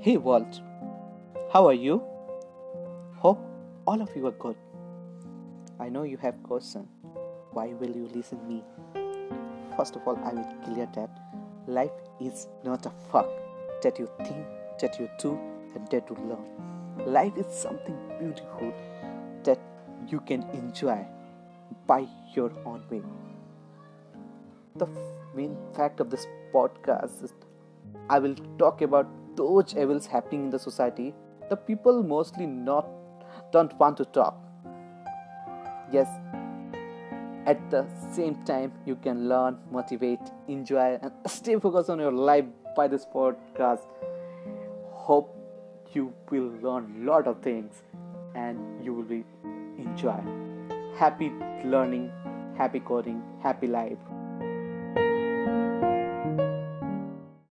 Hey world, how are you? Hope all of you are good. I know you have question. Why will you listen me? First of all, I will clear that life is not a fuck that you think, that you do, and that you learn. Life is something beautiful that you can enjoy by your own way. The main fact of this podcast is I will talk about those evils happening in the society. The people mostly not don't want to talk. Yes, at the same time you can learn, motivate, enjoy, and stay focused on your life by this podcast. Hope you will learn a lot of things and you will be enjoy. Happy learning, happy coding, happy life.